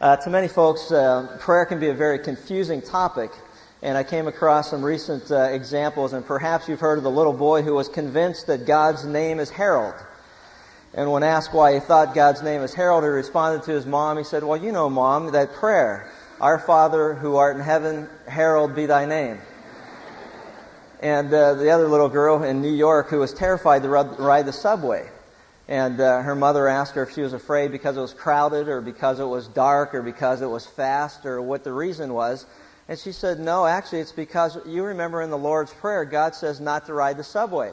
Uh, to many folks, uh, prayer can be a very confusing topic, and I came across some recent uh, examples, and perhaps you've heard of the little boy who was convinced that God's name is Harold. And when asked why he thought God's name is Harold, he responded to his mom. He said, Well, you know, mom, that prayer, Our Father who art in heaven, Harold be thy name. And uh, the other little girl in New York who was terrified to ride the subway. And uh, her mother asked her if she was afraid because it was crowded or because it was dark or because it was fast or what the reason was. And she said, no, actually it's because you remember in the Lord's Prayer, God says not to ride the subway.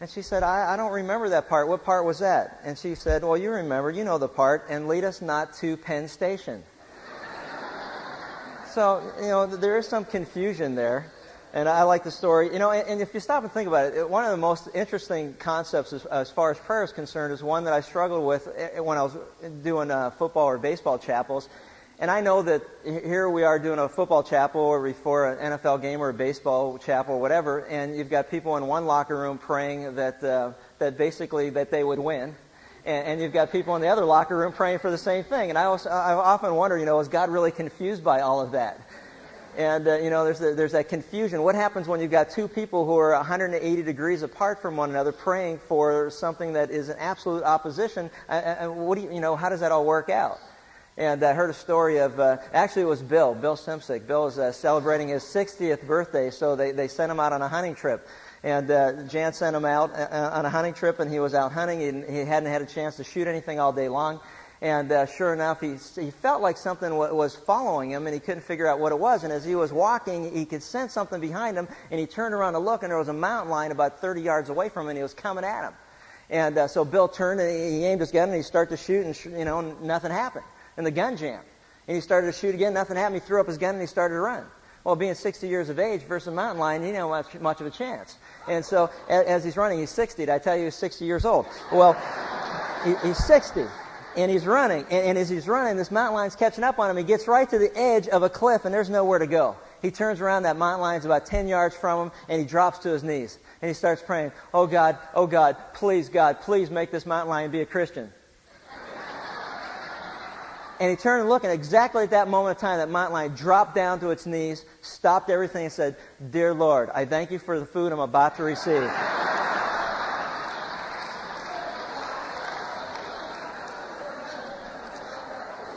And she said, I, I don't remember that part. What part was that? And she said, well, you remember, you know the part, and lead us not to Penn Station. so, you know, there is some confusion there. And I like the story. You know, and, and, if you stop and think about it, one of the most interesting concepts as, as, far as prayer is concerned is one that I struggled with eh, eh, when I was doing uh, football or baseball chapels. And I know that here we are doing a football chapel or before an NFL game or a baseball chapel or whatever, and you've got people in one locker room praying that, uh, that basically that they would win. And, and you've got people in the other locker room praying for the same thing. And I, also, I often wonder, you know, is God really confused by all of that? And, uh, you know, there's, a, there's that confusion. What happens when you've got two people who are 180 degrees apart from one another praying for something that is an absolute opposition? And what do you, you know, how does that all work out? And I heard a story of, uh, actually it was Bill, Bill Simsick. Bill was uh, celebrating his 60th birthday, so they, they sent him out on a hunting trip. And uh, Jan sent him out uh, on a hunting trip, and he was out hunting. He, he hadn't had a chance to shoot anything all day long. And uh, sure enough, he, he felt like something was following him, and he couldn't figure out what it was. And as he was walking, he could sense something behind him, and he turned around to look, and there was a mountain lion about 30 yards away from him, and he was coming at him. And uh, so Bill turned, and he aimed his gun, and he started to shoot, and sh- you know, nothing happened. And the gun jammed. And he started to shoot again, nothing happened. He threw up his gun, and he started to run. Well, being 60 years of age versus a mountain lion, he didn't have much, much of a chance. And so as, as he's running, he's 60. Did I tell you he's 60 years old? Well, he, he's 60 and he's running. And, and, as he's running, this mountain lion's catching up on him. He gets right to the edge of a cliff, and there's nowhere to go. He turns around, that mountain lion's about 10 yards from him, and he drops to his knees. And he starts praying, Oh God, oh God, please God, please make this mountain lion be a Christian. and he turned and looked, and exactly at that moment of time, that mountain lion dropped down to its knees, stopped everything, and said, Dear Lord, I thank you for the food I'm about to receive.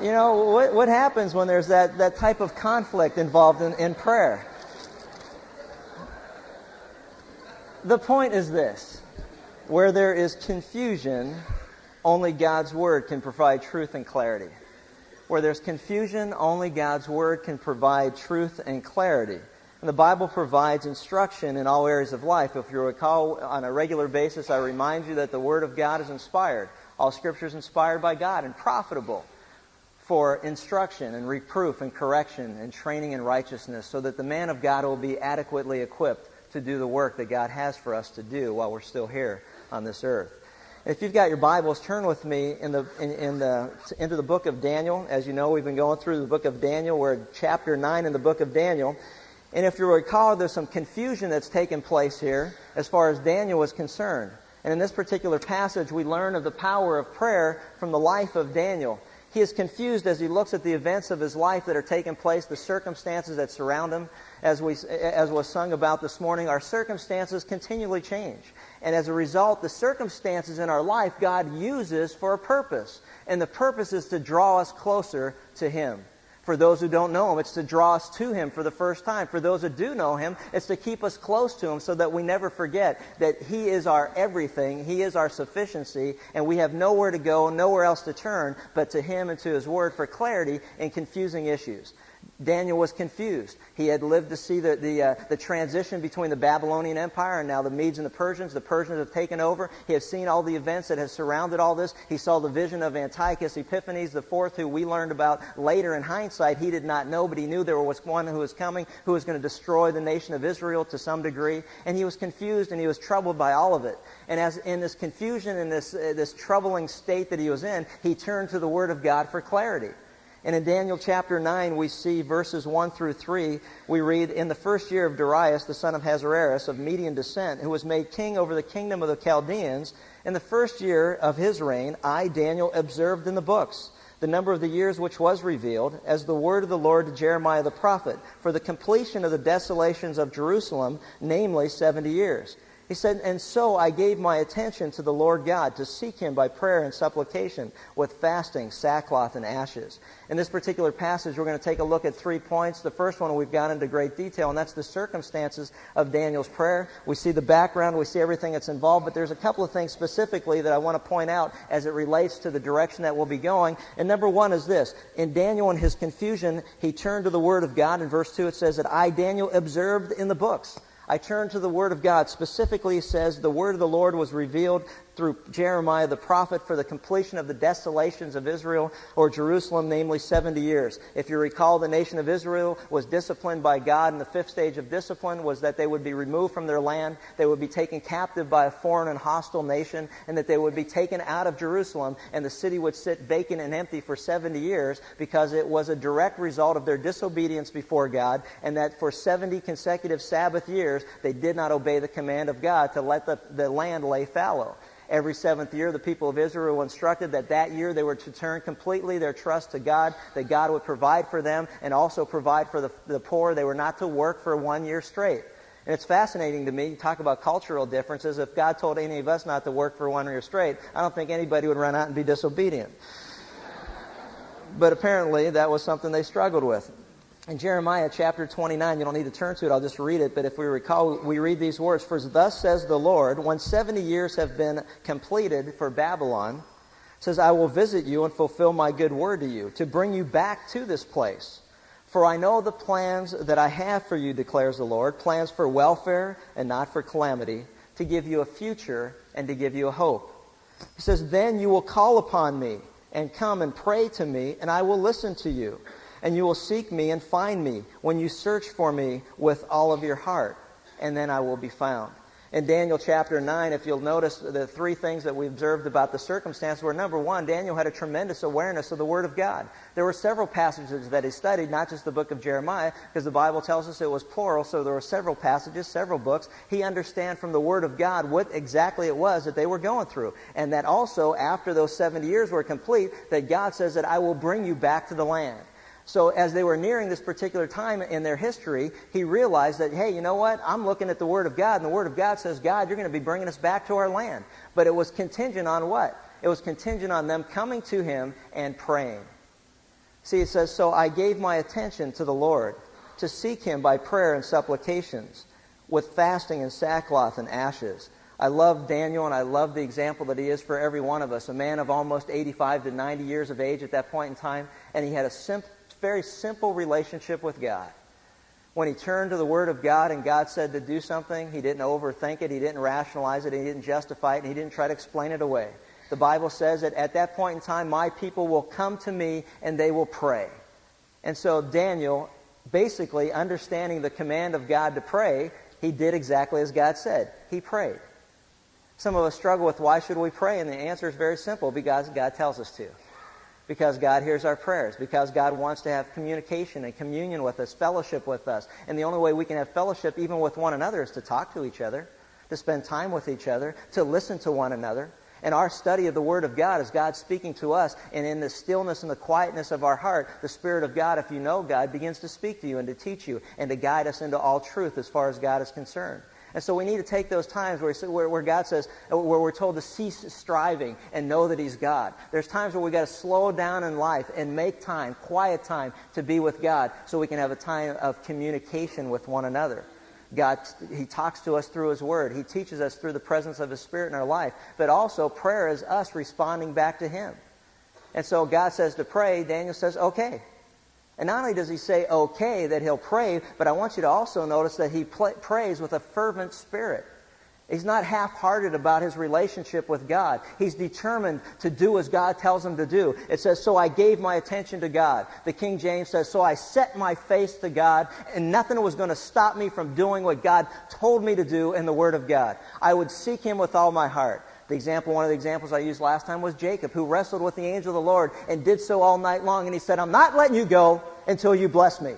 You know, what, what happens when there's that, that type of conflict involved in, in prayer? The point is this where there is confusion, only God's Word can provide truth and clarity. Where there's confusion, only God's Word can provide truth and clarity. And the Bible provides instruction in all areas of life. If you recall, on a regular basis, I remind you that the Word of God is inspired. All Scripture is inspired by God and profitable for instruction and reproof and correction and training in righteousness so that the man of God will be adequately equipped to do the work that God has for us to do while we're still here on this earth. If you've got your Bibles, turn with me in the, in, in the, into the book of Daniel. As you know, we've been going through the book of Daniel. We're at chapter 9 in the book of Daniel. And if you recall, there's some confusion that's taken place here as far as Daniel is concerned. And in this particular passage, we learn of the power of prayer from the life of Daniel. He is confused as he looks at the events of his life that are taking place, the circumstances that surround him. As, we, as was sung about this morning, our circumstances continually change. And as a result, the circumstances in our life God uses for a purpose. And the purpose is to draw us closer to Him. For those who don't know Him, it's to draw us to Him for the first time. For those who do know Him, it's to keep us close to Him so that we never forget that He is our everything, He is our sufficiency, and we have nowhere to go, nowhere else to turn but to Him and to His Word for clarity in confusing issues. Daniel was confused. He had lived to see the, the, uh, the transition between the Babylonian Empire and now the Medes and the Persians. The Persians have taken over. He has seen all the events that have surrounded all this. He saw the vision of Antiochus Epiphanes the fourth, who we learned about later in hindsight. He did not know, but he knew there was one who was coming who was going to destroy the nation of Israel to some degree. And he was confused and he was troubled by all of it. And as in this confusion and this, uh, this troubling state that he was in, he turned to the Word of God for clarity. And in Daniel chapter 9, we see verses 1 through 3. We read, In the first year of Darius, the son of Ahasuerus, of Median descent, who was made king over the kingdom of the Chaldeans, in the first year of his reign, I, Daniel, observed in the books the number of the years which was revealed, as the word of the Lord to Jeremiah the prophet, for the completion of the desolations of Jerusalem, namely 70 years. He said, And so I gave my attention to the Lord God to seek him by prayer and supplication with fasting, sackcloth, and ashes. In this particular passage, we're going to take a look at three points. The first one we've gone into great detail, and that's the circumstances of Daniel's prayer. We see the background, we see everything that's involved, but there's a couple of things specifically that I want to point out as it relates to the direction that we'll be going. And number one is this. In Daniel and his confusion, he turned to the Word of God. In verse 2, it says that I, Daniel, observed in the books. I turn to the Word of God. Specifically says the Word of the Lord was revealed through Jeremiah the prophet for the completion of the desolations of Israel or Jerusalem, namely 70 years. If you recall, the nation of Israel was disciplined by God, and the fifth stage of discipline was that they would be removed from their land, they would be taken captive by a foreign and hostile nation, and that they would be taken out of Jerusalem, and the city would sit vacant and empty for 70 years because it was a direct result of their disobedience before God, and that for 70 consecutive Sabbath years, they did not obey the command of God to let the, the land lay fallow. Every seventh year, the people of Israel were instructed that that year they were to turn completely their trust to God, that God would provide for them and also provide for the, the poor. They were not to work for one year straight. And it's fascinating to me, talk about cultural differences. If God told any of us not to work for one year straight, I don't think anybody would run out and be disobedient. But apparently, that was something they struggled with in Jeremiah chapter 29, you don't need to turn to it, I'll just read it, but if we recall, we read these words For thus says the Lord, when 70 years have been completed for Babylon, says, I will visit you and fulfill my good word to you, to bring you back to this place. For I know the plans that I have for you, declares the Lord, plans for welfare and not for calamity, to give you a future and to give you a hope. He says, Then you will call upon me and come and pray to me, and I will listen to you and you will seek me and find me when you search for me with all of your heart, and then I will be found. In Daniel chapter 9, if you'll notice the three things that we observed about the circumstance were number one, Daniel had a tremendous awareness of the Word of God. There were several passages that he studied, not just the book of Jeremiah, because the Bible tells us it was plural, so there were several passages, several books. He understand from the Word of God what exactly it was that they were going through. And that also, after those 70 years were complete, that God says that I will bring you back to the land. So as they were nearing this particular time in their history, he realized that, hey, you know what? I'm looking at the Word of God, and the Word of God says, God, you're going to be bringing us back to our land. But it was contingent on what? It was contingent on them coming to him and praying. See, it says, So I gave my attention to the Lord to seek him by prayer and supplications, with fasting and sackcloth and ashes. I love Daniel and I love the example that he is for every one of us. A man of almost 85 to 90 years of age at that point in time, and he had a simple very simple relationship with God. When he turned to the Word of God and God said to do something, he didn't overthink it, he didn't rationalize it, he didn't justify it, and he didn't try to explain it away. The Bible says that at that point in time, my people will come to me and they will pray. And so Daniel, basically understanding the command of God to pray, he did exactly as God said. He prayed. Some of us struggle with why should we pray? And the answer is very simple because God tells us to because God hears our prayers, because God wants to have communication and communion with us, fellowship with us. And the only way we can have fellowship even with one another is to talk to each other, to spend time with each other, to listen to one another. And our study of the Word of God is God speaking to us, and in the stillness and the quietness of our heart, the Spirit of God, if you know God, begins to speak to you and to teach you and to guide us into all truth as far as God is concerned. And so we need to take those times where, where, where God says, where we're told to cease striving and know that He's God. There's times where we've got to slow down in life and make time, quiet time, to be with God so we can have a time of communication with one another. God, He talks to us through His Word. He teaches us through the presence of His Spirit in our life. But also, prayer is us responding back to Him. And so God says to pray, Daniel says, okay. And not only does he say okay that he'll pray, but I want you to also notice that he pl- prays with a fervent spirit. He's not half hearted about his relationship with God. He's determined to do as God tells him to do. It says, So I gave my attention to God. The King James says, So I set my face to God, and nothing was going to stop me from doing what God told me to do in the Word of God. I would seek him with all my heart. The example, one of the examples I used last time was Jacob, who wrestled with the angel of the Lord and did so all night long. And he said, I'm not letting you go until you bless me.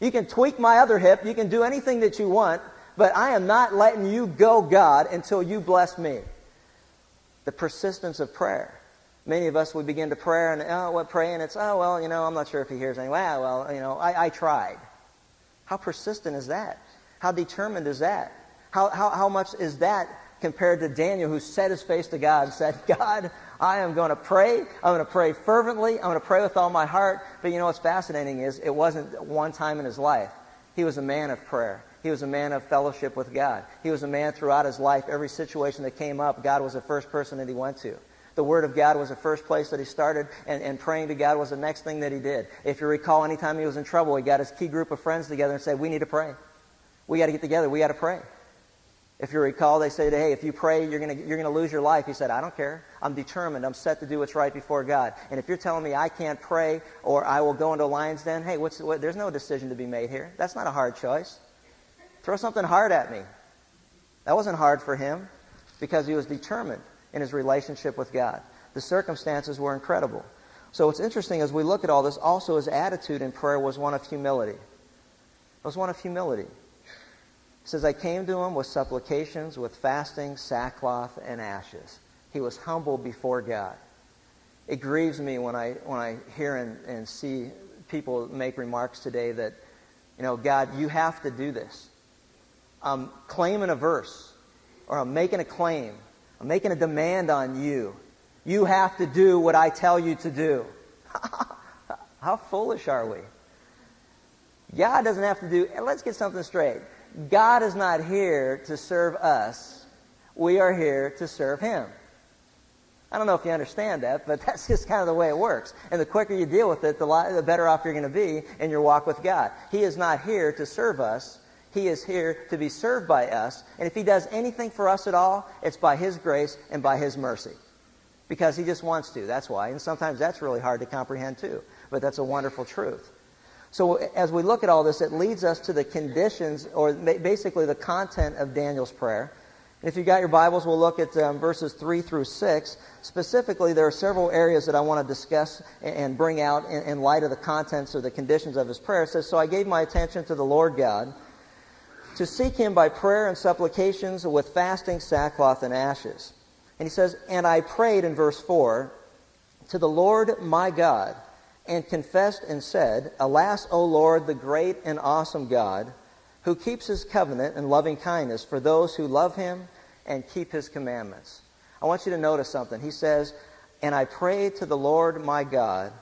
You can tweak my other hip. You can do anything that you want, but I am not letting you go, God, until you bless me. The persistence of prayer. Many of us, we begin to pray and, oh, what pray? And it's, oh, well, you know, I'm not sure if he hears anyway. Ah, well, you know, I, I tried. How persistent is that? How determined is that? How, how, how much is that compared to Daniel who set his face to God and said, God, I am going to pray. I'm going to pray fervently. I'm going to pray with all my heart. But you know what's fascinating is it wasn't one time in his life. He was a man of prayer. He was a man of fellowship with God. He was a man throughout his life. Every situation that came up, God was the first person that he went to. The Word of God was the first place that he started, and, and praying to God was the next thing that he did. If you recall, anytime he was in trouble, he got his key group of friends together and said, We need to pray. We got to get together. We got to pray. If you recall, they said, hey, if you pray, you're going you're gonna lose your life. He said, I don't care. I'm determined. I'm set to do what's right before God. And if you're telling me I can't pray or I will go into a lion's den, hey, what's, what, there's no decision to be made here. That's not a hard choice. Throw something hard at me. That wasn't hard for him because he was determined in his relationship with God. The circumstances were incredible. So what's interesting as we look at all this, also his attitude in prayer was one of humility. It was one of humility says, I came to him with supplications, with fasting, sackcloth, and ashes. He was humble before God. It grieves me when I, when I hear and, and see people make remarks today that, you know, God, you have to do this. I'm claiming a verse, or I'm making a claim. I'm making a demand on you. You have to do what I tell you to do. How foolish are we? God doesn't have to do, let's get something straight. God is not here to serve us. We are here to serve Him. I don't know if you understand that, but that's just kind of the way it works. And the quicker you deal with it, the, lot, the better off you're going to be in your walk with God. He is not here to serve us. He is here to be served by us. And if He does anything for us at all, it's by His grace and by His mercy. Because He just wants to. That's why. And sometimes that's really hard to comprehend too. But that's a wonderful truth. So as we look at all this, it leads us to the conditions, or basically the content of Daniel's prayer. If you've got your Bibles, we'll look at um, verses 3 through 6. Specifically, there are several areas that I want to discuss and bring out in, in light of the contents or the conditions of his prayer. It says, So I gave my attention to the Lord God, to seek him by prayer and supplications with fasting, sackcloth, and ashes. And he says, And I prayed in verse 4 to the Lord my God and confessed and said, Alas, O Lord, the great and awesome God, who keeps his covenant and loving kindness for those who love him and keep his commandments. I want you to notice something. He says, And I prayed to the Lord my God,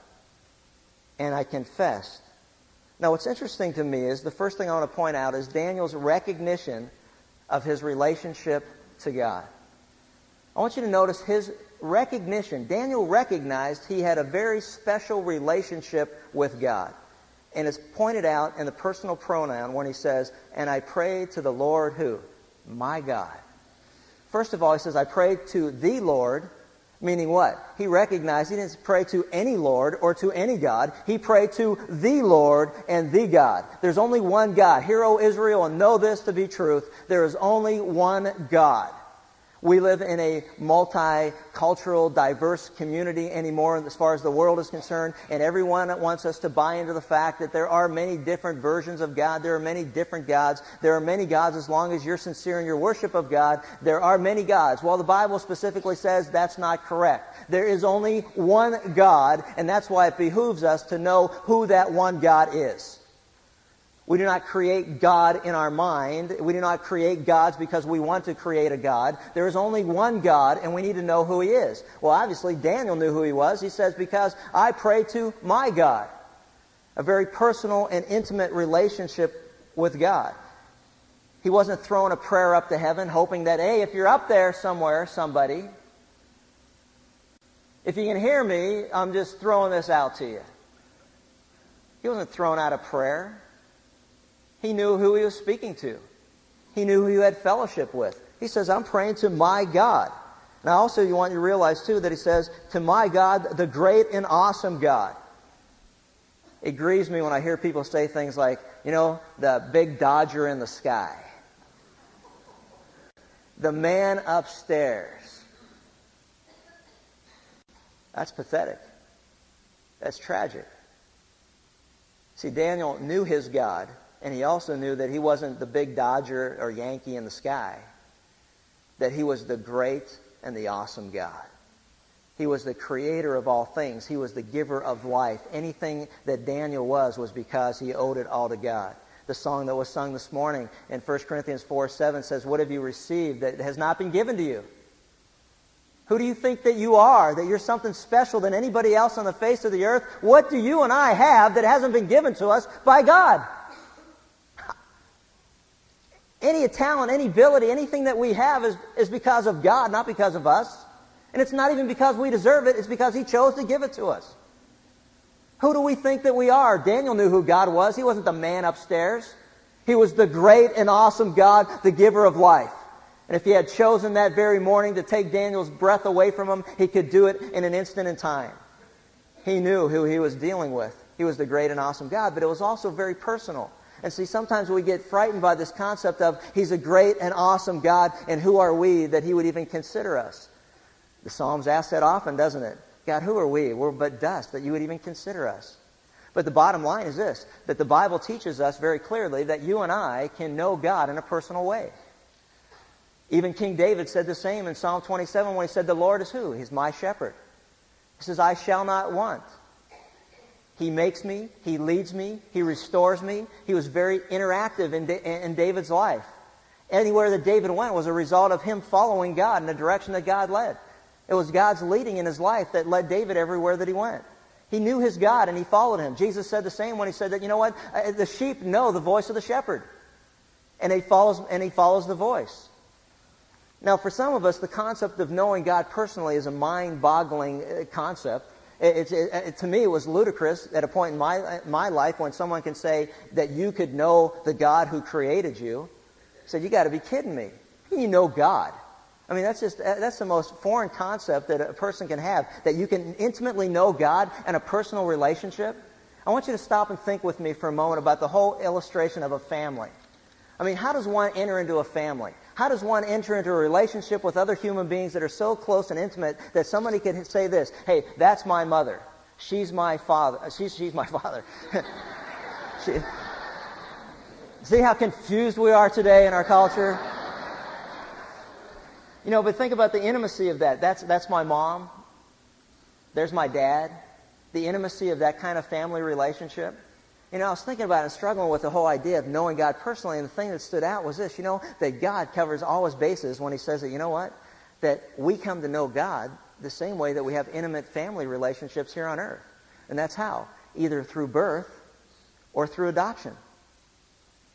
and I confessed. Now, what's interesting to me is the first thing I want to point out is Daniel's recognition of his relationship to God. I want you to notice his recognition. Daniel recognized he had a very special relationship with God. And it's pointed out in the personal pronoun when he says, And I pray to the Lord who? My God. First of all, he says, I pray to the Lord, meaning what? He recognized he didn't pray to any Lord or to any God. He prayed to the Lord and the God. There's only one God. Hear, O Israel, and know this to be truth. There is only one God. We live in a multicultural, diverse community anymore as far as the world is concerned, and everyone wants us to buy into the fact that there are many different versions of God. There are many different gods. There are many gods as long as you're sincere in your worship of God. There are many gods. Well, the Bible specifically says that's not correct. There is only one God, and that's why it behooves us to know who that one God is. We do not create God in our mind. We do not create gods because we want to create a God. There is only one God, and we need to know who He is. Well, obviously, Daniel knew who He was. He says, Because I pray to my God. A very personal and intimate relationship with God. He wasn't throwing a prayer up to heaven, hoping that, hey, if you're up there somewhere, somebody, if you can hear me, I'm just throwing this out to you. He wasn't throwing out a prayer. He knew who he was speaking to. He knew who he had fellowship with. He says, I'm praying to my God. Now also you want you to realize too that he says, to my God, the great and awesome God. It grieves me when I hear people say things like, you know, the big dodger in the sky. The man upstairs. That's pathetic. That's tragic. See, Daniel knew his God. And he also knew that he wasn't the big Dodger or Yankee in the sky, that he was the great and the awesome God. He was the creator of all things. He was the giver of life. Anything that Daniel was was because he owed it all to God. The song that was sung this morning in 1 Corinthians 4 7 says, What have you received that has not been given to you? Who do you think that you are? That you're something special than anybody else on the face of the earth? What do you and I have that hasn't been given to us by God? Any talent, any ability, anything that we have is, is because of God, not because of us. And it's not even because we deserve it, it's because He chose to give it to us. Who do we think that we are? Daniel knew who God was. He wasn't the man upstairs. He was the great and awesome God, the giver of life. And if he had chosen that very morning to take Daniel's breath away from him, he could do it in an instant in time. He knew who he was dealing with. He was the great and awesome God, but it was also very personal. And see, sometimes we get frightened by this concept of He's a great and awesome God, and who are we that He would even consider us? The Psalms ask that often, doesn't it? God, who are we? We're but dust that you would even consider us. But the bottom line is this that the Bible teaches us very clearly that you and I can know God in a personal way. Even King David said the same in Psalm 27 when he said, The Lord is who? He's my shepherd. He says, I shall not want. He makes me, He leads me, He restores me. He was very interactive in, in David's life. Anywhere that David went was a result of him following God in the direction that God led. It was God's leading in his life that led David everywhere that he went. He knew his God and he followed him. Jesus said the same when he said that, you know what? The sheep know the voice of the shepherd. And he follows, and he follows the voice. Now, for some of us, the concept of knowing God personally is a mind-boggling uh, concept. It, it, it, to me, it was ludicrous at a point in my, my life when someone can say that you could know the God who created you. I said, you got to be kidding me. You know God. I mean, that's just, that's the most foreign concept that a person can have, that you can intimately know God and a personal relationship. I want you to stop and think with me for a moment about the whole illustration of a family. I mean, how does one enter into a family? How does one enter into a relationship with other human beings that are so close and intimate that somebody can say this, hey, that's my mother. She's my father. She's, she's my father. she, see how confused we are today in our culture? You know, but think about the intimacy of that. That's, that's my mom. There's my dad. The intimacy of that kind of family relationship. You know, I was thinking about and struggling with the whole idea of knowing God personally, and the thing that stood out was this, you know, that God covers all his bases when he says that, you know what? That we come to know God the same way that we have intimate family relationships here on earth. And that's how? Either through birth or through adoption.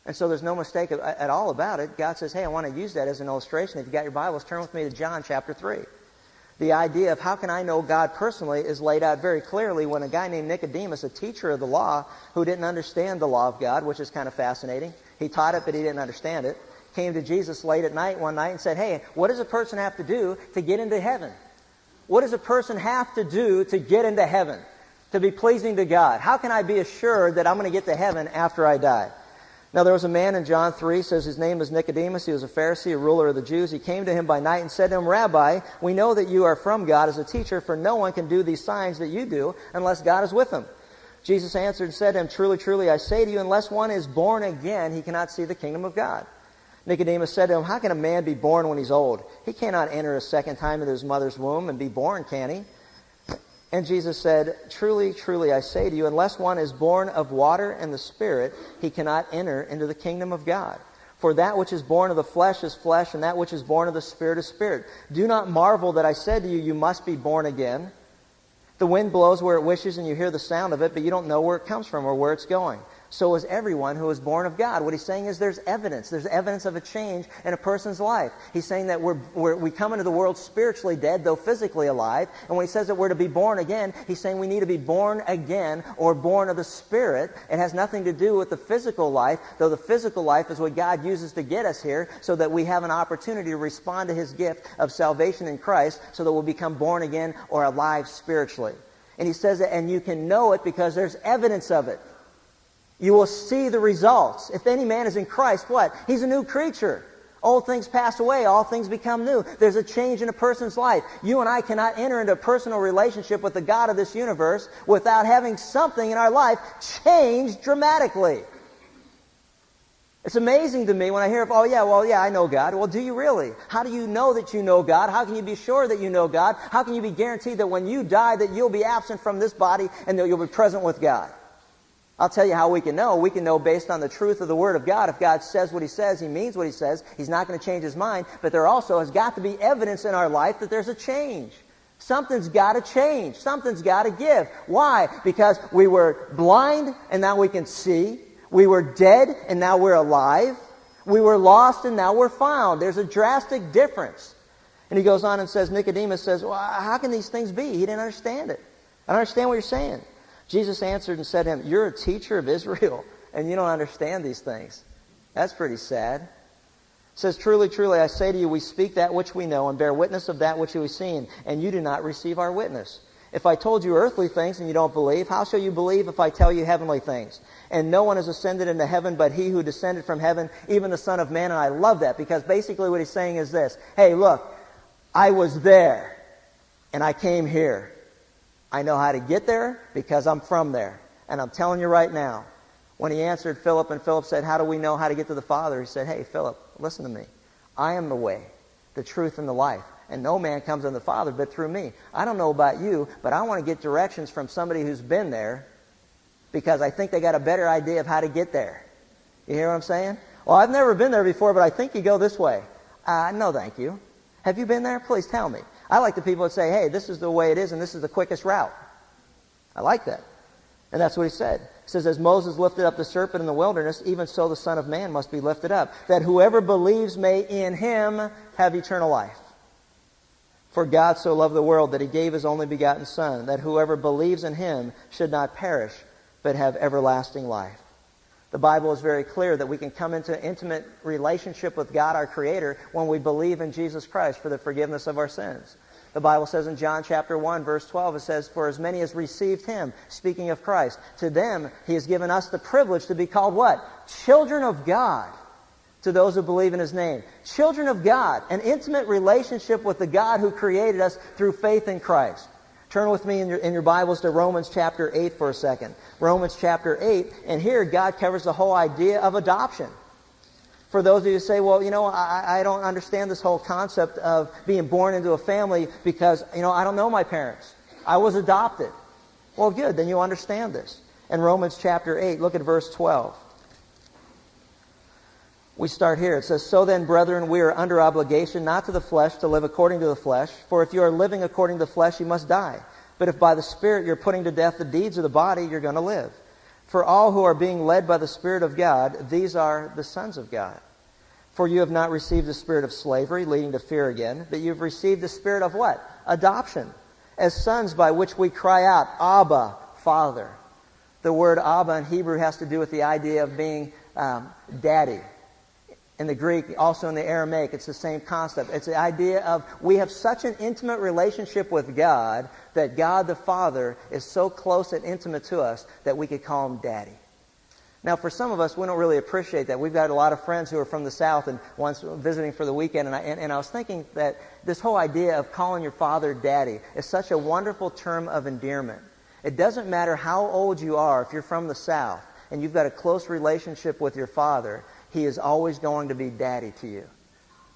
And so there's no mistake at all about it. God says, hey, I want to use that as an illustration. If you got your Bibles, turn with me to John chapter 3 the idea of how can I know God personally is laid out very clearly when a guy named Nicodemus, a teacher of the law, who didn't understand the law of God, which is kind of fascinating. He taught it, but he didn't understand it. Came to Jesus late at night one night and said, Hey, what does a person have to do to get into heaven? What does a person have to do to get into heaven? To be pleasing to God? How can I be assured that I'm going to get to heaven after I die? Now there was a man in John 3, says his name was Nicodemus. He was a Pharisee, a ruler of the Jews. He came to him by night and said to him, Rabbi, we know that you are from God as a teacher, for no one can do these signs that you do unless God is with him. Jesus answered and said to him, Truly, truly, I say to you, unless one is born again, he cannot see the kingdom of God. Nicodemus said to him, How can a man be born when he's old? He cannot enter a second time into his mother's womb and be born, can he? And Jesus said, Truly, truly, I say to you, unless one is born of water and the Spirit, he cannot enter into the kingdom of God. For that which is born of the flesh is flesh, and that which is born of the Spirit is spirit. Do not marvel that I said to you, You must be born again. The wind blows where it wishes, and you hear the sound of it, but you don't know where it comes from or where it's going so is everyone who is born of God. What he's saying is there's evidence. There's evidence of a change in a person's life. He's saying that we're, we're, we come into the world spiritually dead, though physically alive. And when he says that we're to be born again, he's saying we need to be born again or born of the Spirit. It has nothing to do with the physical life, though the physical life is what God uses to get us here so that we have an opportunity to respond to his gift of salvation in Christ so that we'll become born again or alive spiritually. And he says that, and you can know it because there's evidence of it. You will see the results. If any man is in Christ, what? He's a new creature. Old things pass away, all things become new. There's a change in a person's life. You and I cannot enter into a personal relationship with the God of this universe without having something in our life change dramatically. It's amazing to me when I hear, of, oh yeah, well yeah, I know God. Well, do you really? How do you know that you know God? How can you be sure that you know God? How can you be guaranteed that when you die that you'll be absent from this body and that you'll be present with God? I'll tell you how we can know. We can know based on the truth of the Word of God. If God says what He says, He means what He says. He's not going to change His mind. But there also has got to be evidence in our life that there's a change. Something's got to change. Something's got to give. Why? Because we were blind and now we can see. We were dead and now we're alive. We were lost and now we're found. There's a drastic difference. And he goes on and says, Nicodemus says, well, how can these things be? He didn't understand it. I don't understand what you're saying. Jesus answered and said to him, You're a teacher of Israel and you don't understand these things. That's pretty sad. It says, Truly, truly, I say to you, we speak that which we know and bear witness of that which we have seen, and you do not receive our witness. If I told you earthly things and you don't believe, how shall you believe if I tell you heavenly things? And no one has ascended into heaven but he who descended from heaven, even the Son of Man. And I love that because basically what he's saying is this. Hey, look, I was there and I came here. I know how to get there because I'm from there. And I'm telling you right now, when he answered Philip and Philip said, how do we know how to get to the Father? He said, hey, Philip, listen to me. I am the way, the truth, and the life and no man comes unto the Father but through me. I don't know about you, but I want to get directions from somebody who's been there because I think they got a better idea of how to get there. You hear what I'm saying? Well, I've never been there before, but I think you go this way. Uh, no, thank you. Have you been there? Please tell me. I like the people that say, hey, this is the way it is and this is the quickest route. I like that. And that's what he said. He says, as Moses lifted up the serpent in the wilderness, even so the Son of Man must be lifted up, that whoever believes may in him have eternal life. For God so loved the world that he gave his only begotten Son, that whoever believes in him should not perish, but have everlasting life. The Bible is very clear that we can come into intimate relationship with God, our Creator, when we believe in Jesus Christ for the forgiveness of our sins. The Bible says in John chapter 1 verse 12, it says, For as many as received Him, speaking of Christ, to them He has given us the privilege to be called what? Children of God to those who believe in his name. Children of God, an intimate relationship with the God who created us through faith in Christ. Turn with me in your, in your Bibles to Romans chapter 8 for a second. Romans chapter 8, and here God covers the whole idea of adoption. For those of you who say, well, you know, I, I don't understand this whole concept of being born into a family because, you know, I don't know my parents. I was adopted. Well, good, then you understand this. In Romans chapter 8, look at verse 12 we start here. It says, So then, brethren, we are under obligation not to the flesh to live according to the flesh. For if you are living according to the flesh, you must die. But if by the Spirit you're putting to death the deeds of the body, you're going to live. For all who are being led by the Spirit of God, these are the sons of God. For you have not received the spirit of slavery, leading to fear again, but you've received the spirit of what? Adoption. As sons by which we cry out, Abba, Father. The word Abba in Hebrew has to do with the idea of being um, daddy in the Greek, also in the Aramaic, it's the same concept. It's the idea of we have such an intimate relationship with God that God the Father is so close and intimate to us that we could call him Daddy. Now, for some of us, we don't really appreciate that. We've got a lot of friends who are from the South and once visiting for the weekend, and I, and, and I was thinking that this whole idea of calling your father Daddy is such a wonderful term of endearment. It doesn't matter how old you are, if you're from the South and you've got a close relationship with your father, he is always going to be daddy to you.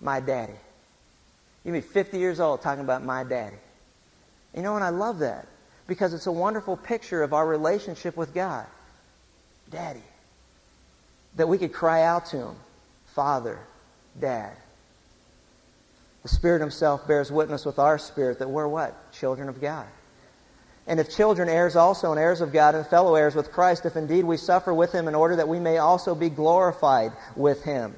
My daddy. You be 50 years old talking about my daddy. You know, and I love that because it's a wonderful picture of our relationship with God. Daddy. That we could cry out to Him, Father, Dad. The Spirit Himself bears witness with our spirit that we're what? Children of God. And if children, heirs also, and heirs of God, and fellow heirs with Christ, if indeed we suffer with him in order that we may also be glorified with him.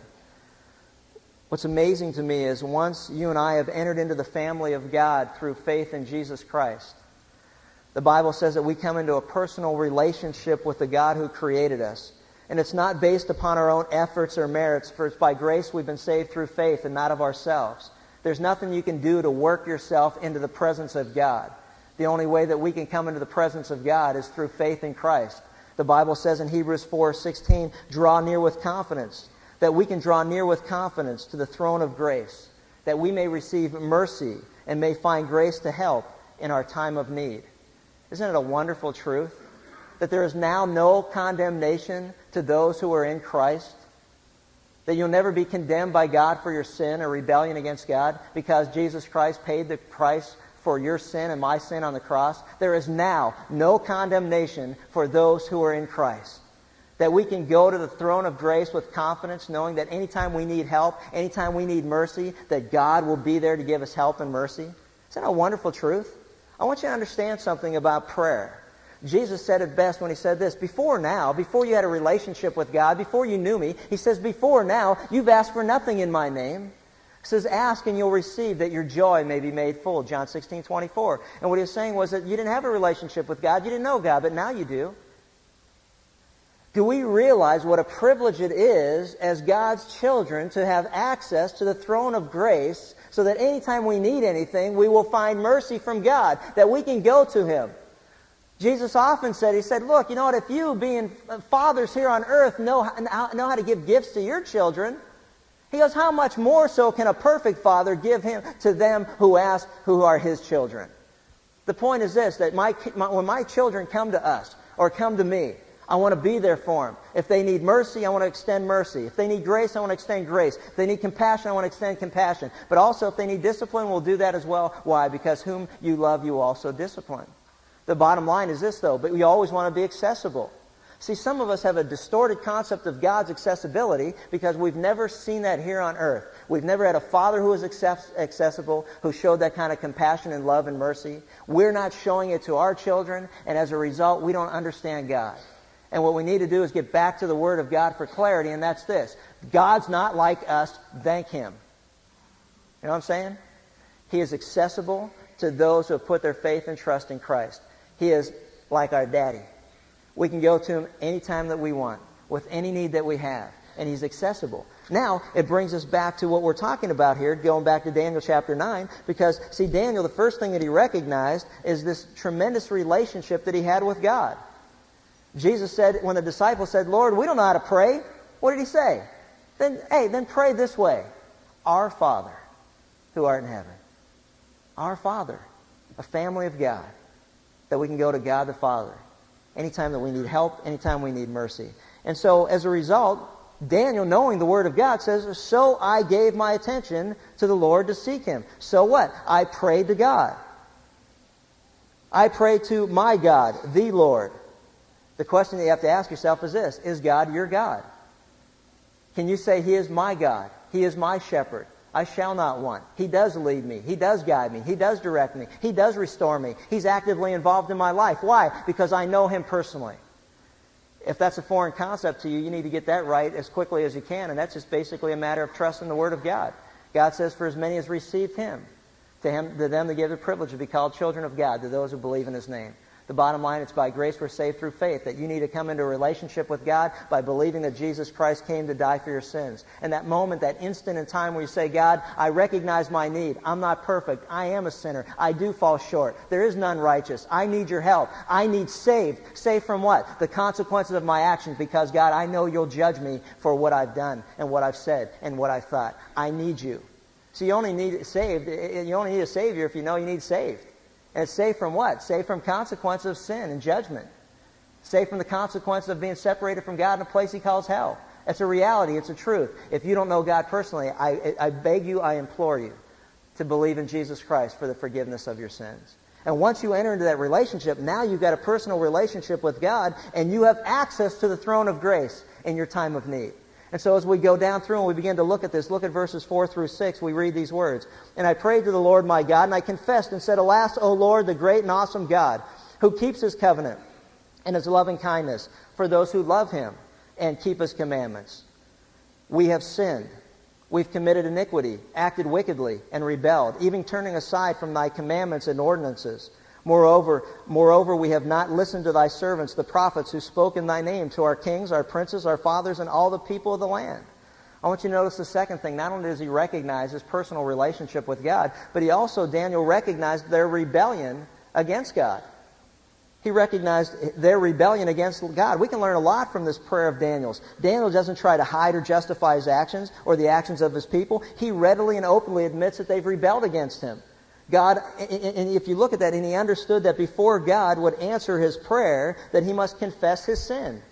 What's amazing to me is once you and I have entered into the family of God through faith in Jesus Christ, the Bible says that we come into a personal relationship with the God who created us. And it's not based upon our own efforts or merits, for it's by grace we've been saved through faith and not of ourselves. There's nothing you can do to work yourself into the presence of God. The only way that we can come into the presence of God is through faith in Christ. The Bible says in Hebrews 4:16, "Draw near with confidence." That we can draw near with confidence to the throne of grace, that we may receive mercy and may find grace to help in our time of need. Isn't it a wonderful truth? That there is now no condemnation to those who are in Christ. That you'll never be condemned by God for your sin or rebellion against God because Jesus Christ paid the price for your sin and my sin on the cross. There is now no condemnation for those who are in Christ. That we can go to the throne of grace with confidence, knowing that anytime we need help, anytime we need mercy, that God will be there to give us help and mercy. Isn't that a wonderful truth? I want you to understand something about prayer. Jesus said it best when he said this, before now, before you had a relationship with God, before you knew me, he says, before now, you've asked for nothing in my name. Says, ask and you'll receive that your joy may be made full. John 16, 24. And what he was saying was that you didn't have a relationship with God, you didn't know God, but now you do. Do we realize what a privilege it is as God's children to have access to the throne of grace so that anytime we need anything, we will find mercy from God, that we can go to Him. Jesus often said, He said, look, you know what, if you being fathers here on earth know, know how to give gifts to your children, he goes, how much more so can a perfect father give him to them who ask who are his children? The point is this, that my, my, when my children come to us or come to me, I want to be there for them. If they need mercy, I want to extend mercy. If they need grace, I want to extend grace. If they need compassion, I want to extend compassion. But also, if they need discipline, we'll do that as well. Why? Because whom you love, you also discipline. The bottom line is this, though, but we always want to be accessible. See, some of us have a distorted concept of God's accessibility because we've never seen that here on earth. We've never had a father who was accessible, who showed that kind of compassion and love and mercy. We're not showing it to our children, and as a result, we don't understand God. And what we need to do is get back to the Word of God for clarity, and that's this. God's not like us, thank Him. You know what I'm saying? He is accessible to those who have put their faith and trust in Christ. He is like our daddy. We can go to Him anytime that we want, with any need that we have, and He's accessible. Now, it brings us back to what we're talking about here, going back to Daniel chapter 9, because, see, Daniel, the first thing that he recognized is this tremendous relationship that he had with God. Jesus said, when the disciples said, Lord, we don't know how to pray, what did he say? Then, hey, then pray this way. Our Father, who art in heaven. Our Father, a family of God, that we can go to God the Father anytime that we need help, anytime we need mercy. And so, as a result, Daniel, knowing the Word of God, says, So I gave my attention to the Lord to seek Him. So what? I prayed to God. I prayed to my God, the Lord. The question that you have to ask yourself is this Is God your God? Can you say, He is my God? He is my shepherd. I shall not want. He does lead me. He does guide me. He does direct me. He does restore me. He's actively involved in my life. Why? Because I know Him personally. If that's a foreign concept to you, you need to get that right as quickly as you can, and that's just basically a matter of trust in the Word of God. God says, For as many as received Him, to, him, to them they give the privilege to be called children of God, to those who believe in His name. The bottom line, it's by grace we're saved through faith, that you need to come into a relationship with God by believing that Jesus Christ came to die for your sins. And that moment, that instant in time where you say, God, I recognize my need. I'm not perfect. I am a sinner. I do fall short. There is none righteous. I need your help. I need saved. Saved from what? The consequences of my actions because, God, I know you'll judge me for what I've done and what I've said and what I've thought. I need you. So you only need saved. You only need a Savior if you know you need saved. And safe from what? Safe from consequences of sin and judgment. Safe from the consequences of being separated from God in a place he calls hell. It's a reality. It's a truth. If you don't know God personally, I, I beg you, I implore you to believe in Jesus Christ for the forgiveness of your sins. And once you enter into that relationship, now you've got a personal relationship with God and you have access to the throne of grace in your time of need. And so as we go down through and we begin to look at this, look at verses 4 through 6, we read these words. And I prayed to the Lord my God, and I confessed and said, Alas, O Lord, the great and awesome God, who keeps his covenant and his loving kindness for those who love him and keep his commandments. We have sinned. We've committed iniquity, acted wickedly, and rebelled, even turning aside from thy commandments and ordinances. Moreover, moreover, we have not listened to thy servants, the prophets, who spoke in thy name to our kings, our princes, our fathers, and all the people of the land. I want you to notice the second thing. Not only does he recognize his personal relationship with God, but he also, Daniel, recognized their rebellion against God. He recognized their rebellion against God. We can learn a lot from this prayer of Daniel's. Daniel doesn't try to hide or justify his actions or the actions of his people. He readily and openly admits that they've rebelled against him. God, and if you look at that, and he understood that before God would answer his prayer, that he must confess his sin.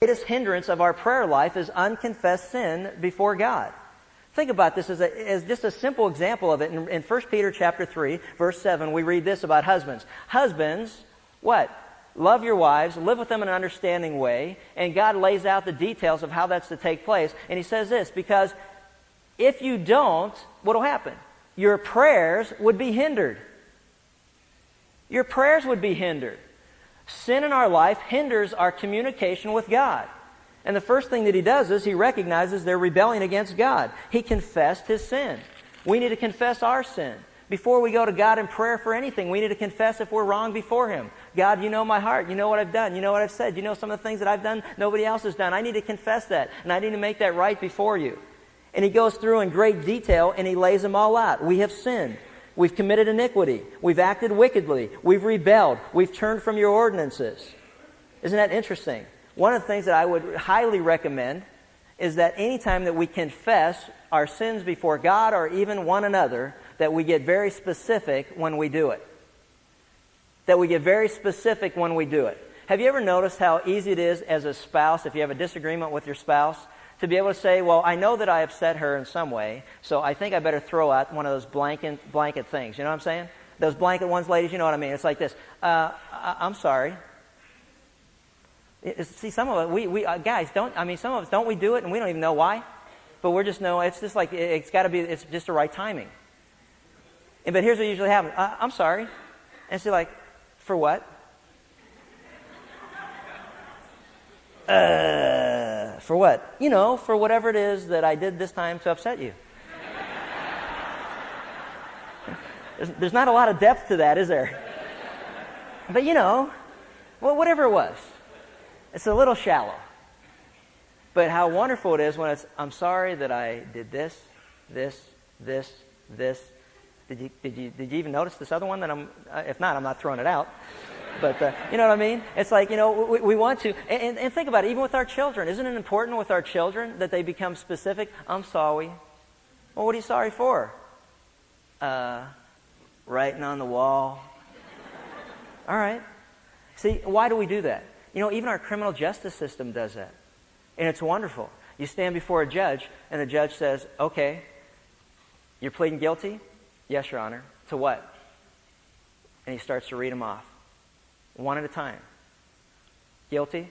The greatest hindrance of our prayer life is unconfessed sin before God. Think about this as, a, as just a simple example of it. In, in 1 Peter chapter 3, verse 7, we read this about husbands. Husbands, what? Love your wives, live with them in an understanding way, and God lays out the details of how that's to take place. And he says this, because if you don't, what will happen? Your prayers would be hindered. Your prayers would be hindered. Sin in our life hinders our communication with God. And the first thing that he does is he recognizes they're against God. He confessed his sin. We need to confess our sin. Before we go to God in prayer for anything, we need to confess if we're wrong before Him. God, you know my heart. You know what I've done. You know what I've said. You know some of the things that I've done nobody else has done. I need to confess that. And I need to make that right before you. And He goes through in great detail and He lays them all out. We have sinned. We've committed iniquity. We've acted wickedly. We've rebelled. We've turned from your ordinances. Isn't that interesting? One of the things that I would highly recommend is that anytime that we confess our sins before God or even one another, that we get very specific when we do it. That we get very specific when we do it. Have you ever noticed how easy it is as a spouse, if you have a disagreement with your spouse, to be able to say, well, I know that I upset her in some way, so I think I better throw out one of those blanket, blanket things. You know what I'm saying? Those blanket ones, ladies, you know what I mean? It's like this. Uh, I, am sorry. It's, see, some of us, we, we uh, guys, don't, I mean, some of us, don't we do it and we don't even know why? But we're just know, it's just like, it, has got to be, it's just the right timing. And, but here's what usually happens. Uh, I'm sorry. And she's like, for what? Uh, for what? You know, for whatever it is that I did this time to upset you. There's, there's not a lot of depth to that, is there? But you know, well, whatever it was, it's a little shallow. But how wonderful it is when it's, I'm sorry that I did this, this, this, this. Did you, did you, did you even notice this other one that I'm, uh, if not, I'm not throwing it out. But uh, you know what I mean? It's like, you know, we, we want to, and, and, think about it, even with our children. Isn't it important with our children that they become specific? I'm sorry. Well, what are you sorry for? Uh, writing on the wall. All right. See, why do we do that? You know, even our criminal justice system does that. And it's wonderful. You stand before a judge, and the judge says, okay, you're pleading guilty? Yes, Your Honor. To what? And he starts to read them off one at a time. Guilty,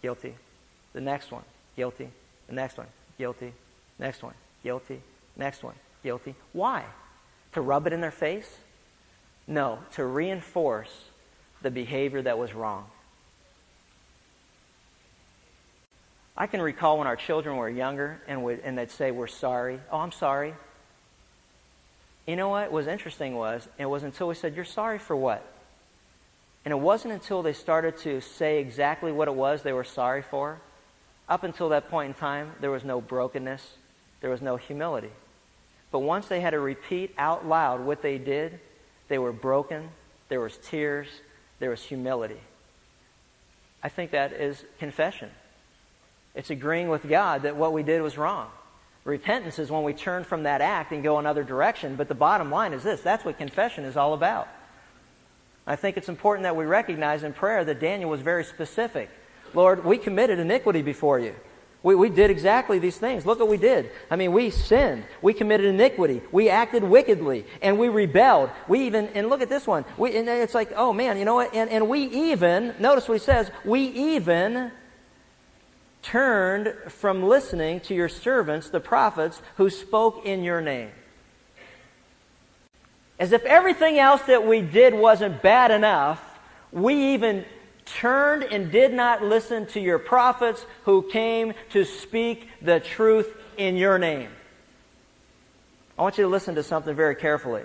guilty. The next one, guilty. The next one, guilty. Next one, guilty. Next one, guilty. Why? To rub it in their face? No, to reinforce the behavior that was wrong. I can recall when our children were younger and, would, and they'd say, We're sorry. Oh, I'm sorry. You know what was interesting was, it was until we said, You're sorry for what? And it wasn't until they started to say exactly what it was they were sorry for, up until that point in time, there was no brokenness, there was no humility. But once they had to repeat out loud what they did, they were broken, there was tears, there was humility. I think that is confession. It's agreeing with God that what we did was wrong. Repentance is when we turn from that act and go another direction, but the bottom line is this that's what confession is all about. I think it's important that we recognize in prayer that Daniel was very specific. Lord, we committed iniquity before you. We, we did exactly these things. Look what we did. I mean, we sinned. We committed iniquity. We acted wickedly. And we rebelled. We even, and look at this one. We, and it's like, oh man, you know what? And, and we even, notice what he says, we even turned from listening to your servants, the prophets, who spoke in your name. As if everything else that we did wasn't bad enough, we even turned and did not listen to your prophets who came to speak the truth in your name. I want you to listen to something very carefully.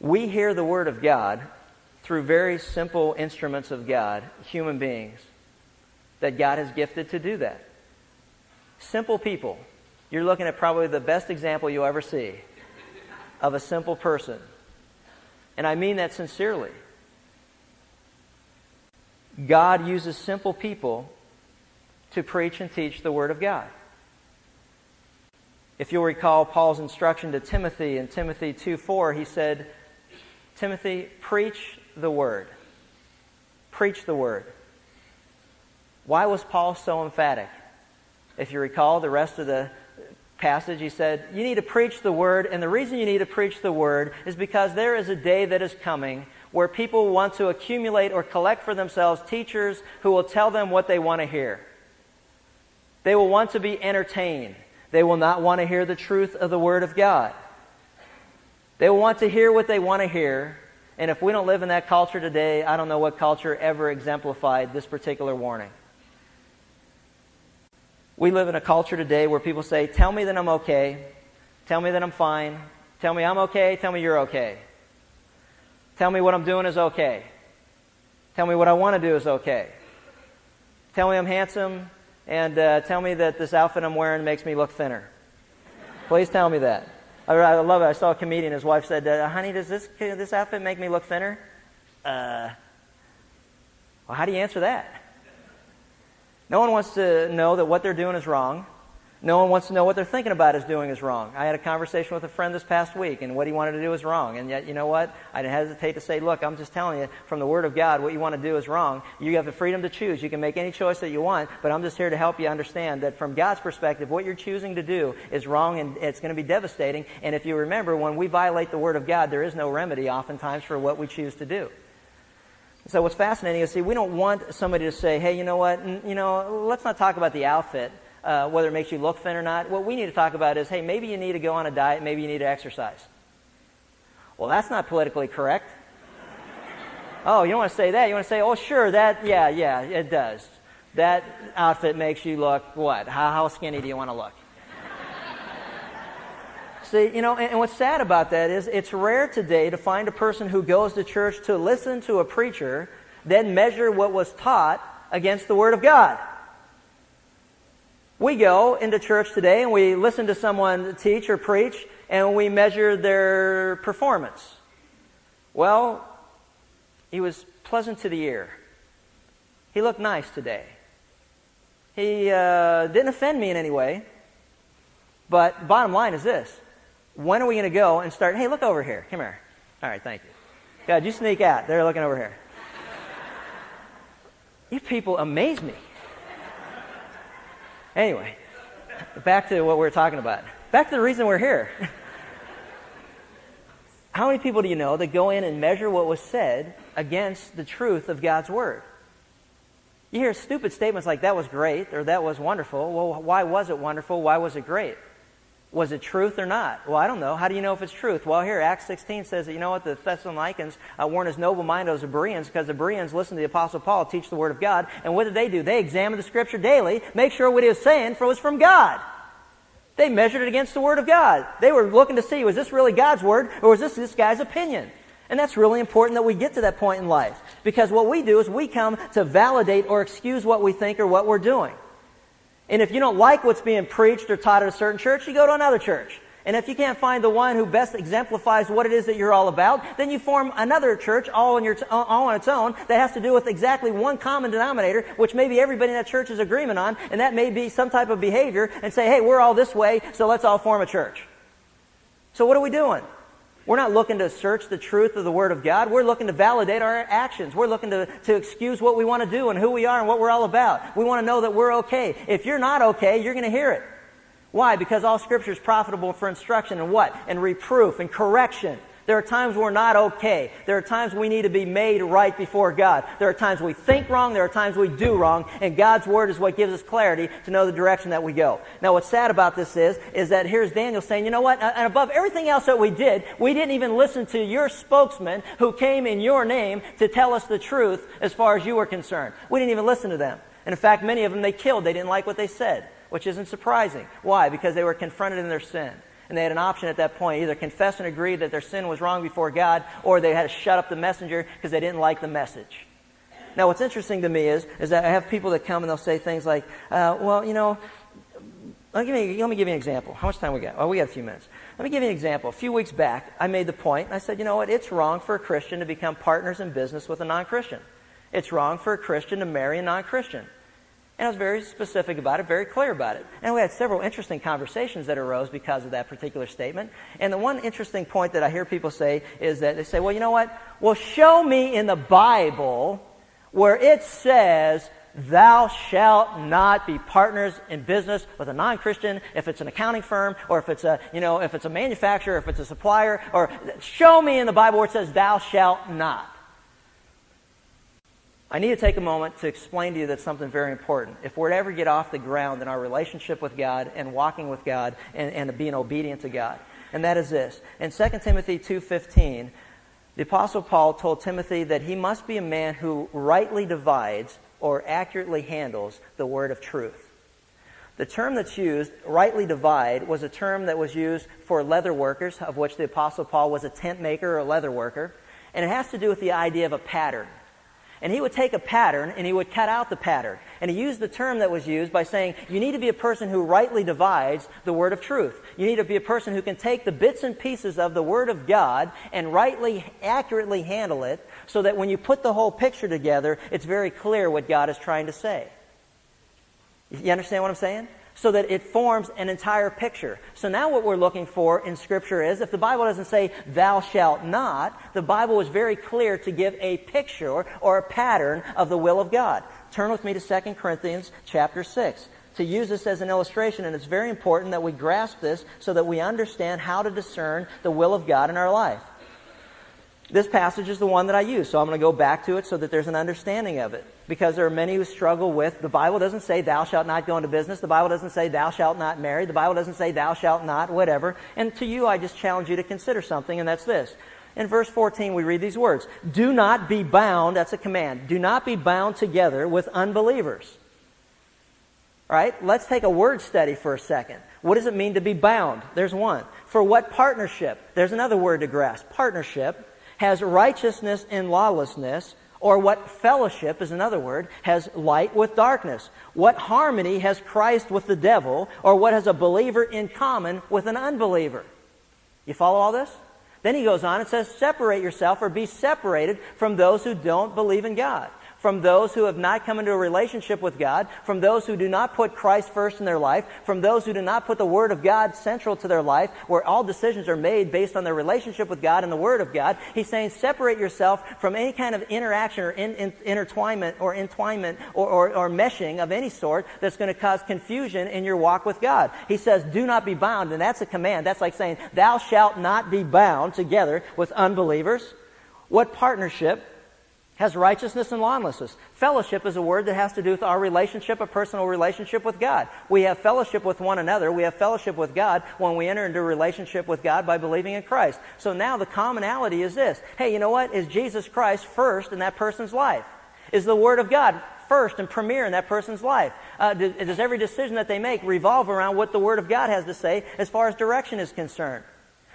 We hear the Word of God through very simple instruments of God, human beings, that God has gifted to do that. Simple people. You're looking at probably the best example you'll ever see of a simple person. And I mean that sincerely. God uses simple people to preach and teach the Word of God. If you'll recall Paul's instruction to Timothy in Timothy 2 4, he said, Timothy, preach the Word. Preach the Word. Why was Paul so emphatic? If you recall the rest of the passage, he said, You need to preach the word, and the reason you need to preach the word is because there is a day that is coming where people want to accumulate or collect for themselves teachers who will tell them what they want to hear. They will want to be entertained. They will not want to hear the truth of the Word of God. They will want to hear what they want to hear. And if we don't live in that culture today, I don't know what culture ever exemplified this particular warning. We live in a culture today where people say, Tell me that I'm okay. Tell me that I'm fine. Tell me I'm okay. Tell me you're okay. Tell me what I'm doing is okay. Tell me what I want to do is okay. Tell me I'm handsome and uh, tell me that this outfit I'm wearing makes me look thinner. Please tell me that. I, I love it. I saw a comedian. His wife said, uh, "Honey, does this this outfit make me look thinner?" Uh, well, how do you answer that? No one wants to know that what they're doing is wrong. No one wants to know what they're thinking about is doing is wrong. I had a conversation with a friend this past week, and what he wanted to do is wrong. And yet, you know what? I hesitate to say, look, I'm just telling you from the Word of God, what you want to do is wrong. You have the freedom to choose. You can make any choice that you want, but I'm just here to help you understand that from God's perspective, what you're choosing to do is wrong, and it's going to be devastating. And if you remember, when we violate the Word of God, there is no remedy oftentimes for what we choose to do. So what's fascinating is, see, we don't want somebody to say, hey, you know what, you know, let's not talk about the outfit uh, whether it makes you look thin or not. What we need to talk about is, hey, maybe you need to go on a diet, maybe you need to exercise. Well, that's not politically correct. oh, you don't want to say that. You want to say, oh, sure, that, yeah, yeah, it does. That outfit makes you look what? How, how skinny do you want to look? See, you know, and, and what's sad about that is it's rare today to find a person who goes to church to listen to a preacher, then measure what was taught against the Word of God. We go into church today and we listen to someone teach or preach and we measure their performance. Well, he was pleasant to the ear. He looked nice today. He uh, didn't offend me in any way. But bottom line is this. When are we going to go and start, hey, look over here. Come here. All right, thank you. God, you sneak out. They're looking over here. You people amaze me. Anyway, back to what we are talking about. Back to the reason we're here. How many people do you know that go in and measure what was said against the truth of God's Word? You hear stupid statements like, that was great, or that was wonderful. Well, why was it wonderful? Why was it great? Was it truth or not? Well, I don't know. How do you know if it's truth? Well, here, Acts 16 says that, you know what, the Thessalonians uh, weren't as noble-minded as the Bereans because the Bereans listened to the Apostle Paul teach the Word of God. And what did they do? They examined the Scripture daily, make sure what he was saying was from God. They measured it against the Word of God. They were looking to see, was this really God's Word or was this this guy's opinion? And that's really important that we get to that point in life. Because what we do is we come to validate or excuse what we think or what we're doing. And if you don't like what's being preached or taught at a certain church, you go to another church. And if you can't find the one who best exemplifies what it is that you're all about, then you form another church all on, your t- all on its own that has to do with exactly one common denominator, which maybe everybody in that church is agreement on, and that may be some type of behavior, and say, hey, we're all this way, so let's all form a church. So what are we doing? We're not looking to search the truth of the Word of God. We're looking to validate our actions. We're looking to, to excuse what we want to do and who we are and what we're all about. We want to know that we're okay. If you're not okay, you're going to hear it. Why? Because all Scripture is profitable for instruction and what? And reproof and correction there are times we're not okay. There are times we need to be made right before God. There are times we think wrong. There are times we do wrong. And God's Word is what gives us clarity to know the direction that we go. Now what's sad about this is, is that here's Daniel saying, you know what? And above everything else that we did, we didn't even listen to your spokesman who came in your name to tell us the truth as far as you were concerned. We didn't even listen to them. And in fact, many of them they killed. They didn't like what they said, which isn't surprising. Why? Because they were confronted in their sin and they had an option at that point either confess and agree that their sin was wrong before God, or they had to shut up the messenger because they didn't like the message. Now, what's interesting to me is, is that I have people that come and they'll say things like, uh, well, you know, let me, let me give you an example. How much time we got? Oh, we got a few minutes. Let me give you an example. A few weeks back, I made the point, and I said, you know what? It's wrong for a Christian to become partners in business with a non-Christian. It's wrong for a Christian to marry a non-Christian. And I was very specific about it, very clear about it. And we had several interesting conversations that arose because of that particular statement. And the one interesting point that I hear people say is that they say, well, you know what? Well, show me in the Bible where it says thou shalt not be partners in business with a non-Christian if it's an accounting firm or if it's a, you know, if it's a manufacturer, if it's a supplier, or show me in the Bible where it says thou shalt not. I need to take a moment to explain to you that something very important. If we're to ever get off the ground in our relationship with God and walking with God and, and being obedient to God, and that is this. In 2 Timothy 2.15, the Apostle Paul told Timothy that he must be a man who rightly divides or accurately handles the word of truth. The term that's used, rightly divide, was a term that was used for leather workers, of which the Apostle Paul was a tent maker or leather worker. And it has to do with the idea of a pattern. And he would take a pattern and he would cut out the pattern. And he used the term that was used by saying, you need to be a person who rightly divides the word of truth. You need to be a person who can take the bits and pieces of the word of God and rightly, accurately handle it so that when you put the whole picture together, it's very clear what God is trying to say. You understand what I'm saying? So that it forms an entire picture. So now what we're looking for in scripture is, if the Bible doesn't say, thou shalt not, the Bible is very clear to give a picture or a pattern of the will of God. Turn with me to 2 Corinthians chapter 6 to use this as an illustration, and it's very important that we grasp this so that we understand how to discern the will of God in our life. This passage is the one that I use, so I'm going to go back to it so that there's an understanding of it because there are many who struggle with the Bible doesn't say thou shalt not go into business. The Bible doesn't say thou shalt not marry. The Bible doesn't say thou shalt not whatever. And to you, I just challenge you to consider something, and that's this. In verse 14, we read these words. Do not be bound, that's a command. Do not be bound together with unbelievers. All right? Let's take a word study for a second. What does it mean to be bound? There's one. For what partnership? There's another word to grasp. Partnership has righteousness and lawlessness or what fellowship is another word, has light with darkness? What harmony has Christ with the devil? Or what has a believer in common with an unbeliever? You follow all this? Then he goes on and says, separate yourself or be separated from those who don't believe in God from those who have not come into a relationship with God, from those who do not put Christ first in their life, from those who do not put the Word of God central to their life, where all decisions are made based on their relationship with God and the Word of God. He's saying separate yourself from any kind of interaction or in, in, intertwinement or entwinement or, or, or meshing of any sort that's going to cause confusion in your walk with God. He says, do not be bound, and that's a command. That's like saying, thou shalt not be bound together with unbelievers. What partnership has righteousness and lawlessness. Fellowship is a word that has to do with our relationship, a personal relationship with God. We have fellowship with one another. We have fellowship with God when we enter into a relationship with God by believing in Christ. So now the commonality is this. Hey, you know what? Is Jesus Christ first in that person's life? Is the Word of God first and premier in that person's life? Uh, does every decision that they make revolve around what the Word of God has to say as far as direction is concerned?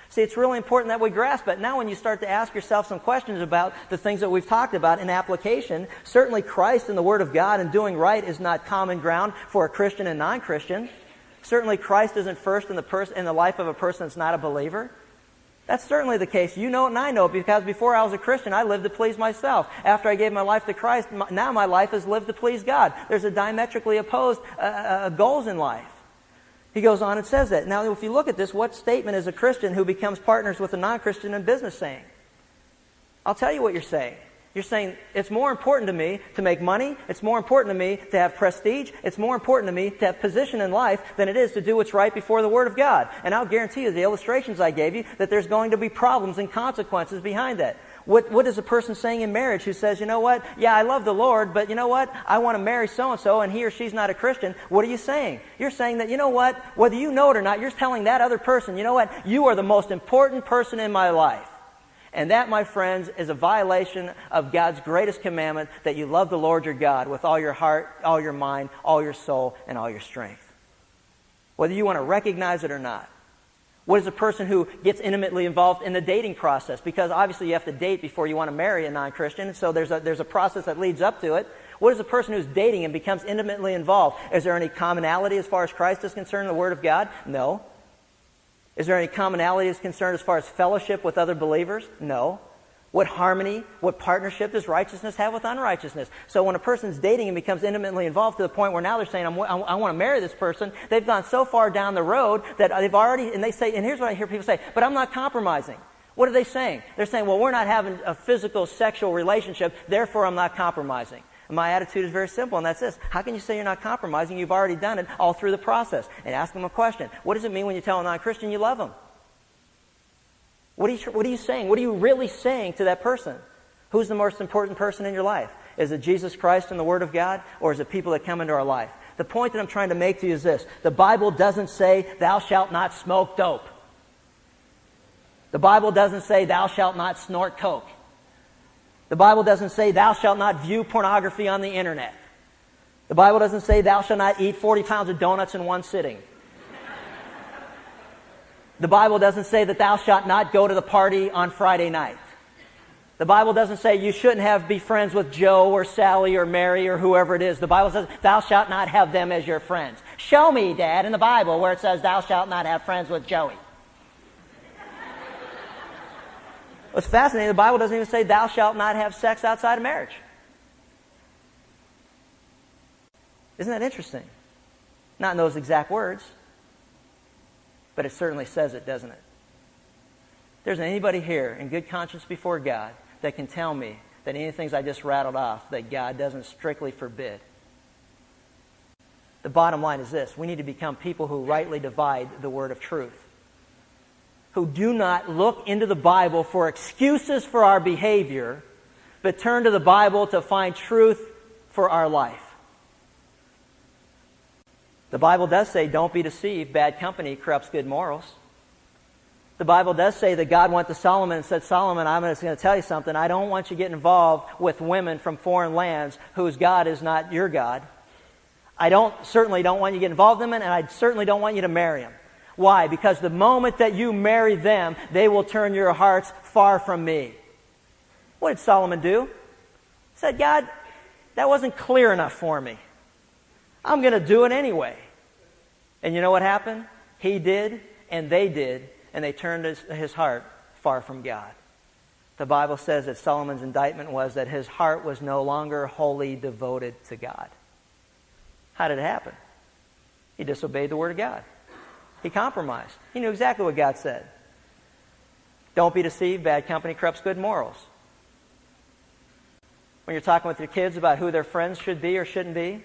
See, it's really important that we grasp it. Now when you start to ask yourself some questions about the things that we've talked about in application, certainly Christ and the Word of God and doing right is not common ground for a Christian and non-Christian. Certainly Christ isn't first in the, pers- in the life of a person that's not a believer. That's certainly the case. You know it and I know it because before I was a Christian, I lived to please myself. After I gave my life to Christ, now my life is lived to please God. There's a diametrically opposed uh, uh, goals in life. He goes on and says that. Now, if you look at this, what statement is a Christian who becomes partners with a non-Christian in business saying? I'll tell you what you're saying. You're saying, it's more important to me to make money, it's more important to me to have prestige, it's more important to me to have position in life than it is to do what's right before the Word of God. And I'll guarantee you, the illustrations I gave you, that there's going to be problems and consequences behind that. What, what is a person saying in marriage who says, you know what? Yeah, I love the Lord, but you know what? I want to marry so and so and he or she's not a Christian. What are you saying? You're saying that, you know what? Whether you know it or not, you're telling that other person, you know what? You are the most important person in my life. And that, my friends, is a violation of God's greatest commandment that you love the Lord your God with all your heart, all your mind, all your soul, and all your strength. Whether you want to recognize it or not. What is a person who gets intimately involved in the dating process? Because obviously you have to date before you want to marry a non-Christian, so there's a, there's a process that leads up to it. What is a person who's dating and becomes intimately involved? Is there any commonality as far as Christ is concerned in the Word of God? No. Is there any commonality as concerned as far as fellowship with other believers? No. What harmony, what partnership does righteousness have with unrighteousness? So when a person's dating and becomes intimately involved to the point where now they're saying, i want to marry this person, they've gone so far down the road that they've already, and they say, and here's what I hear people say, but I'm not compromising. What are they saying? They're saying, well, we're not having a physical sexual relationship, therefore I'm not compromising. My attitude is very simple, and that's this. How can you say you're not compromising? You've already done it all through the process. And ask them a question. What does it mean when you tell a non-Christian you love them? What are you, what are you saying? What are you really saying to that person? Who's the most important person in your life? Is it Jesus Christ and the Word of God, or is it people that come into our life? The point that I'm trying to make to you is this. The Bible doesn't say, thou shalt not smoke dope. The Bible doesn't say, thou shalt not snort coke. The Bible doesn't say, thou shalt not view pornography on the internet. The Bible doesn't say, thou shalt not eat 40 pounds of donuts in one sitting. The Bible doesn't say that thou shalt not go to the party on Friday night. The Bible doesn't say you shouldn't have be friends with Joe or Sally or Mary or whoever it is. The Bible says thou shalt not have them as your friends. Show me, Dad, in the Bible where it says thou shalt not have friends with Joey. What's fascinating, the Bible doesn't even say thou shalt not have sex outside of marriage. Isn't that interesting? Not in those exact words, but it certainly says it, doesn't it? There's anybody here in good conscience before God that can tell me that any things I just rattled off that God doesn't strictly forbid. The bottom line is this. We need to become people who rightly divide the word of truth. Who do not look into the Bible for excuses for our behavior, but turn to the Bible to find truth for our life. The Bible does say, don't be deceived. Bad company corrupts good morals. The Bible does say that God went to Solomon and said, Solomon, I'm just going to tell you something. I don't want you to get involved with women from foreign lands whose God is not your God. I don't, certainly don't want you to get involved in them, and I certainly don't want you to marry them. Why? Because the moment that you marry them, they will turn your hearts far from me. What did Solomon do? He said, God, that wasn't clear enough for me. I'm going to do it anyway. And you know what happened? He did, and they did, and they turned his, his heart far from God. The Bible says that Solomon's indictment was that his heart was no longer wholly devoted to God. How did it happen? He disobeyed the Word of God. He compromised. He knew exactly what God said. Don't be deceived. Bad company corrupts good morals. When you're talking with your kids about who their friends should be or shouldn't be,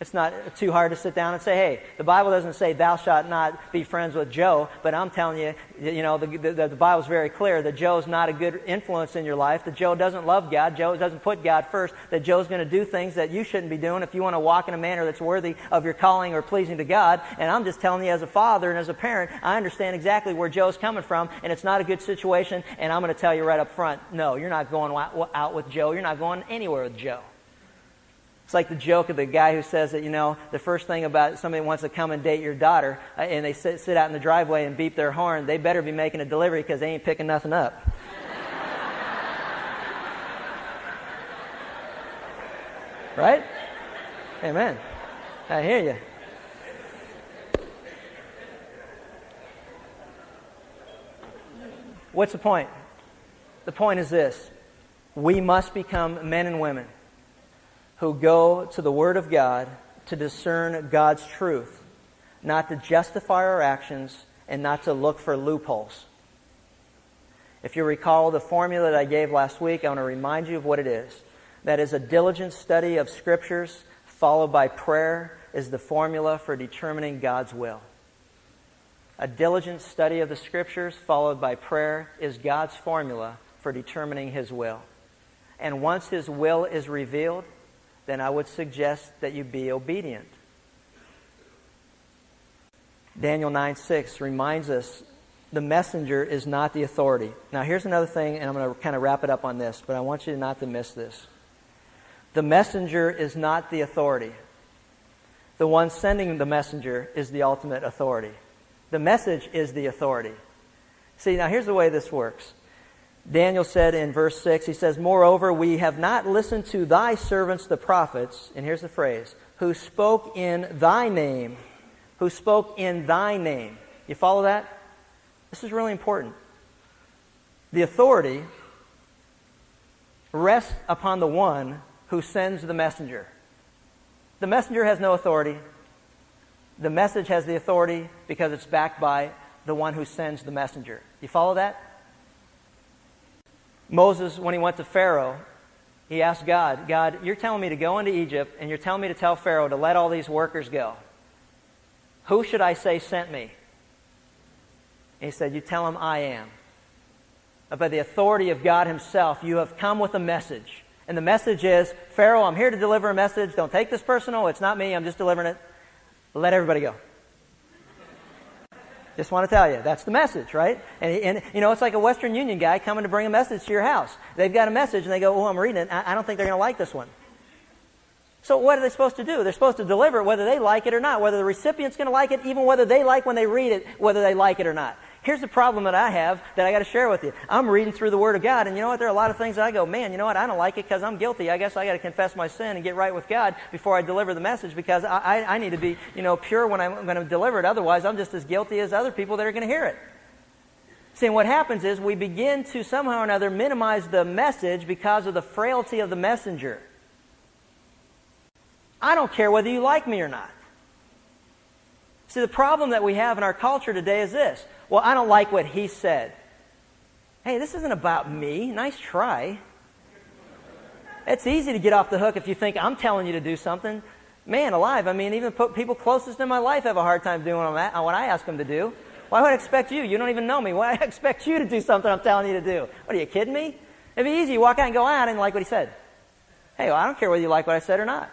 it's not too hard to sit down and say, hey, the Bible doesn't say thou shalt not be friends with Joe, but I'm telling you, you know, the, the, the Bible's very clear that Joe's not a good influence in your life, that Joe doesn't love God, Joe doesn't put God first, that Joe's going to do things that you shouldn't be doing if you want to walk in a manner that's worthy of your calling or pleasing to God. And I'm just telling you as a father and as a parent, I understand exactly where Joe's coming from, and it's not a good situation, and I'm going to tell you right up front, no, you're not going out with Joe, you're not going anywhere with Joe. It's like the joke of the guy who says that, you know, the first thing about somebody wants to come and date your daughter, uh, and they sit, sit out in the driveway and beep their horn, they better be making a delivery because they ain't picking nothing up. right? Amen. I hear you. What's the point? The point is this. We must become men and women who go to the Word of God to discern God's truth, not to justify our actions and not to look for loopholes. If you recall the formula that I gave last week, I want to remind you of what it is. That is a diligent study of scriptures followed by prayer is the formula for determining God's will. A diligent study of the scriptures followed by prayer is God's formula for determining His will. And once His will is revealed, then I would suggest that you be obedient. Daniel 9 6 reminds us the messenger is not the authority. Now, here's another thing, and I'm going to kind of wrap it up on this, but I want you not to miss this. The messenger is not the authority. The one sending the messenger is the ultimate authority. The message is the authority. See, now here's the way this works. Daniel said in verse 6, he says, Moreover, we have not listened to thy servants the prophets, and here's the phrase, who spoke in thy name, who spoke in thy name. You follow that? This is really important. The authority rests upon the one who sends the messenger. The messenger has no authority. The message has the authority because it's backed by the one who sends the messenger. You follow that? Moses, when he went to Pharaoh, he asked God, God, you're telling me to go into Egypt and you're telling me to tell Pharaoh to let all these workers go. Who should I say sent me? And he said, You tell him I am. By the authority of God Himself, you have come with a message. And the message is, Pharaoh, I'm here to deliver a message. Don't take this personal. It's not me. I'm just delivering it. Let everybody go. Just want to tell you, that's the message, right? And, and, you know, it's like a Western Union guy coming to bring a message to your house. They've got a message and they go, oh, I'm reading it. I, I don't think they're going to like this one. So what are they supposed to do? They're supposed to deliver it whether they like it or not, whether the recipient's going to like it, even whether they like when they read it, whether they like it or not. Here's the problem that I have that I got to share with you. I'm reading through the Word of God, and you know what? There are a lot of things I go, man, you know what? I don't like it because I'm guilty. I guess I got to confess my sin and get right with God before I deliver the message because I, I, I need to be, you know, pure when I'm going to deliver it. Otherwise, I'm just as guilty as other people that are going to hear it. See, what happens is we begin to somehow or another minimize the message because of the frailty of the messenger. I don't care whether you like me or not. See, the problem that we have in our culture today is this. Well, I don't like what he said. Hey, this isn't about me. Nice try. It's easy to get off the hook if you think I'm telling you to do something. Man alive, I mean, even people closest in my life have a hard time doing what I ask them to do. Why would I expect you? You don't even know me. Why would I expect you to do something I'm telling you to do? What are you kidding me? It'd be easy. You walk out and go, ah, I didn't like what he said. Hey, well, I don't care whether you like what I said or not.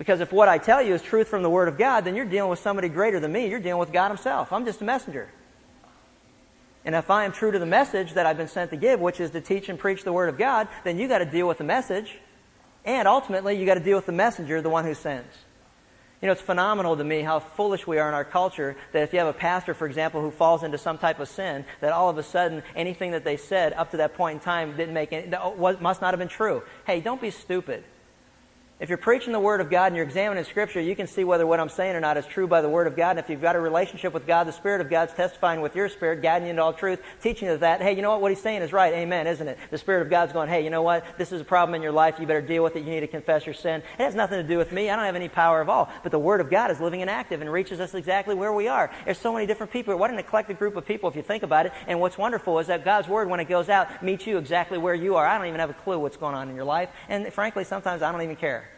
Because if what I tell you is truth from the Word of God, then you're dealing with somebody greater than me. You're dealing with God Himself. I'm just a messenger. And if I am true to the message that I've been sent to give, which is to teach and preach the Word of God, then you got to deal with the message. And ultimately, you got to deal with the messenger, the one who sends. You know, it's phenomenal to me how foolish we are in our culture that if you have a pastor, for example, who falls into some type of sin, that all of a sudden anything that they said up to that point in time didn't make any, must not have been true. Hey, don't be stupid. If you're preaching the Word of God and you're examining Scripture, you can see whether what I'm saying or not is true by the Word of God. And if you've got a relationship with God, the Spirit of God's testifying with your spirit, guiding you into all truth, teaching you that, hey, you know what? What He's saying is right. Amen, isn't it? The Spirit of God's going, hey, you know what? This is a problem in your life. You better deal with it. You need to confess your sin. It has nothing to do with me. I don't have any power at all. But the Word of God is living and active and reaches us exactly where we are. There's so many different people. What an eclectic group of people if you think about it. And what's wonderful is that God's Word, when it goes out, meets you exactly where you are. I don't even have a clue what's going on in your life. And frankly, sometimes I don't even care.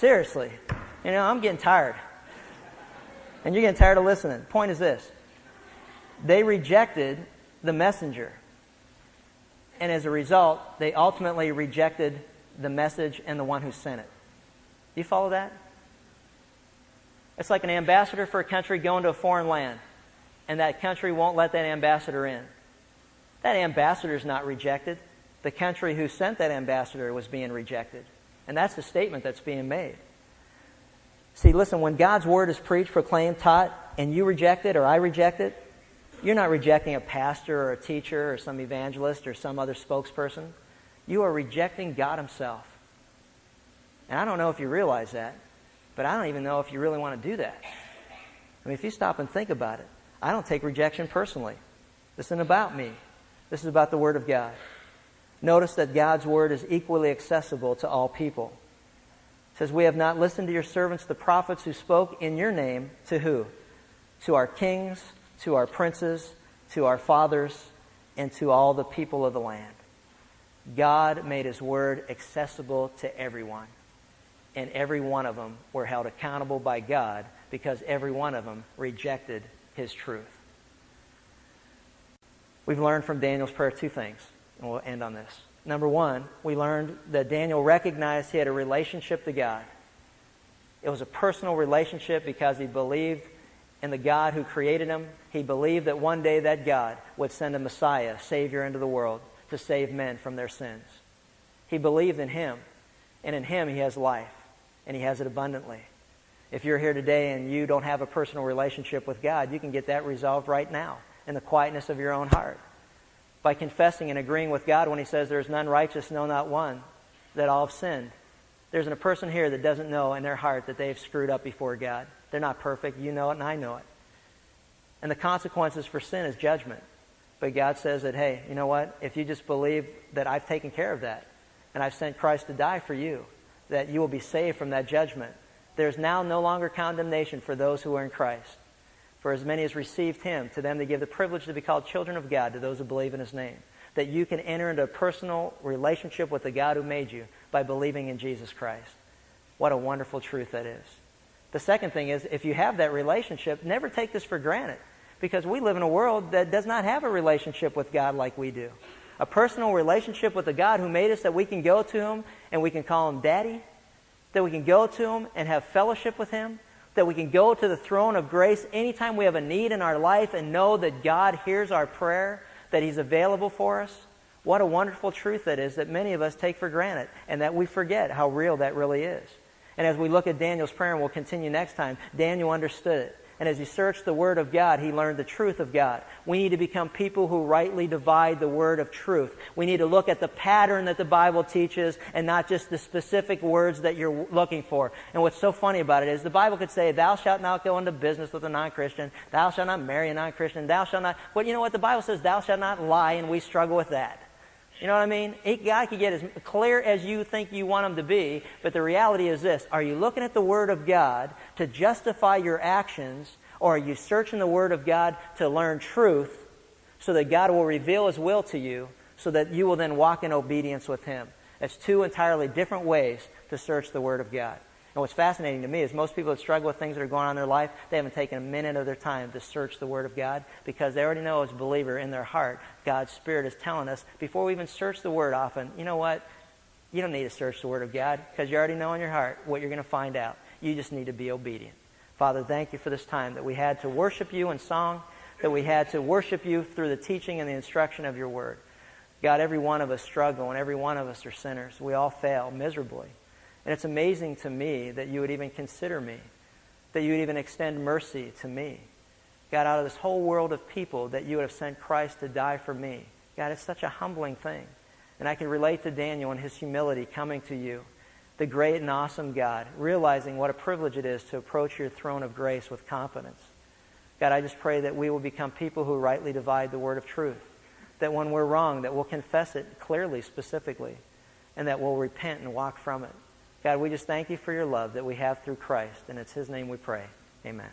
Seriously. You know, I'm getting tired. And you're getting tired of listening. Point is this. They rejected the messenger. And as a result, they ultimately rejected the message and the one who sent it. Do you follow that? It's like an ambassador for a country going to a foreign land, and that country won't let that ambassador in. That ambassador is not rejected. The country who sent that ambassador was being rejected. And that's the statement that's being made. See, listen, when God's word is preached, proclaimed, taught, and you reject it or I reject it, you're not rejecting a pastor or a teacher or some evangelist or some other spokesperson. You are rejecting God Himself. And I don't know if you realize that, but I don't even know if you really want to do that. I mean, if you stop and think about it, I don't take rejection personally. This isn't about me. This is about the Word of God. Notice that God's word is equally accessible to all people. It says, We have not listened to your servants, the prophets who spoke in your name, to who? To our kings, to our princes, to our fathers, and to all the people of the land. God made his word accessible to everyone. And every one of them were held accountable by God because every one of them rejected his truth. We've learned from Daniel's prayer two things. And we'll end on this. Number one, we learned that Daniel recognized he had a relationship to God. It was a personal relationship because he believed in the God who created him. He believed that one day that God would send a Messiah, Savior into the world to save men from their sins. He believed in him, and in him he has life, and he has it abundantly. If you're here today and you don't have a personal relationship with God, you can get that resolved right now in the quietness of your own heart by confessing and agreeing with God when He says, There is none righteous, no, not one, that all have sinned. There's a person here that doesn't know in their heart that they've screwed up before God. They're not perfect. You know it, and I know it. And the consequences for sin is judgment. But God says that, hey, you know what? If you just believe that I've taken care of that, and I've sent Christ to die for you, that you will be saved from that judgment. There's now no longer condemnation for those who are in Christ. For as many as received him, to them they give the privilege to be called children of God, to those who believe in his name. that you can enter into a personal relationship with the God who made you by believing in Jesus Christ. What a wonderful truth that is. The second thing is, if you have that relationship, never take this for granted because we live in a world that does not have a relationship with God like we do. A personal relationship with the God who made us that we can go to Him and we can call Him Daddy, that we can go to Him and have fellowship with Him, that we can go to the throne of grace anytime we have a need in our life and know that God hears our prayer, that He's available for us. What a wonderful truth that is that many of us take for granted and that we forget how real that really is. And as we look at Daniel's prayer, and we'll continue next time, Daniel understood it. And as he searched the Word of God, he learned the truth of God. We need to become people who rightly divide the Word of truth. We need to look at the pattern that the Bible teaches and not just the specific words that you're looking for. And what's so funny about it is the Bible could say, Thou shalt not go into business with a non Christian, thou shalt not marry a non Christian, thou shalt not. But you know what? The Bible says, Thou shalt not lie, and we struggle with that. You know what I mean? God can get as clear as you think you want him to be, but the reality is this. Are you looking at the Word of God to justify your actions, or are you searching the Word of God to learn truth so that God will reveal His will to you so that you will then walk in obedience with Him? That's two entirely different ways to search the Word of God. And what's fascinating to me is most people that struggle with things that are going on in their life, they haven't taken a minute of their time to search the Word of God because they already know as a believer in their heart, God's Spirit is telling us before we even search the Word often, you know what? You don't need to search the Word of God because you already know in your heart what you're going to find out. You just need to be obedient. Father, thank you for this time that we had to worship you in song, that we had to worship you through the teaching and the instruction of your Word. God, every one of us struggle and every one of us are sinners. We all fail miserably. And it's amazing to me that you would even consider me, that you would even extend mercy to me. God, out of this whole world of people, that you would have sent Christ to die for me. God, it's such a humbling thing. And I can relate to Daniel and his humility coming to you, the great and awesome God, realizing what a privilege it is to approach your throne of grace with confidence. God, I just pray that we will become people who rightly divide the word of truth. That when we're wrong, that we'll confess it clearly, specifically, and that we'll repent and walk from it. God, we just thank you for your love that we have through Christ, and it's His name we pray. Amen.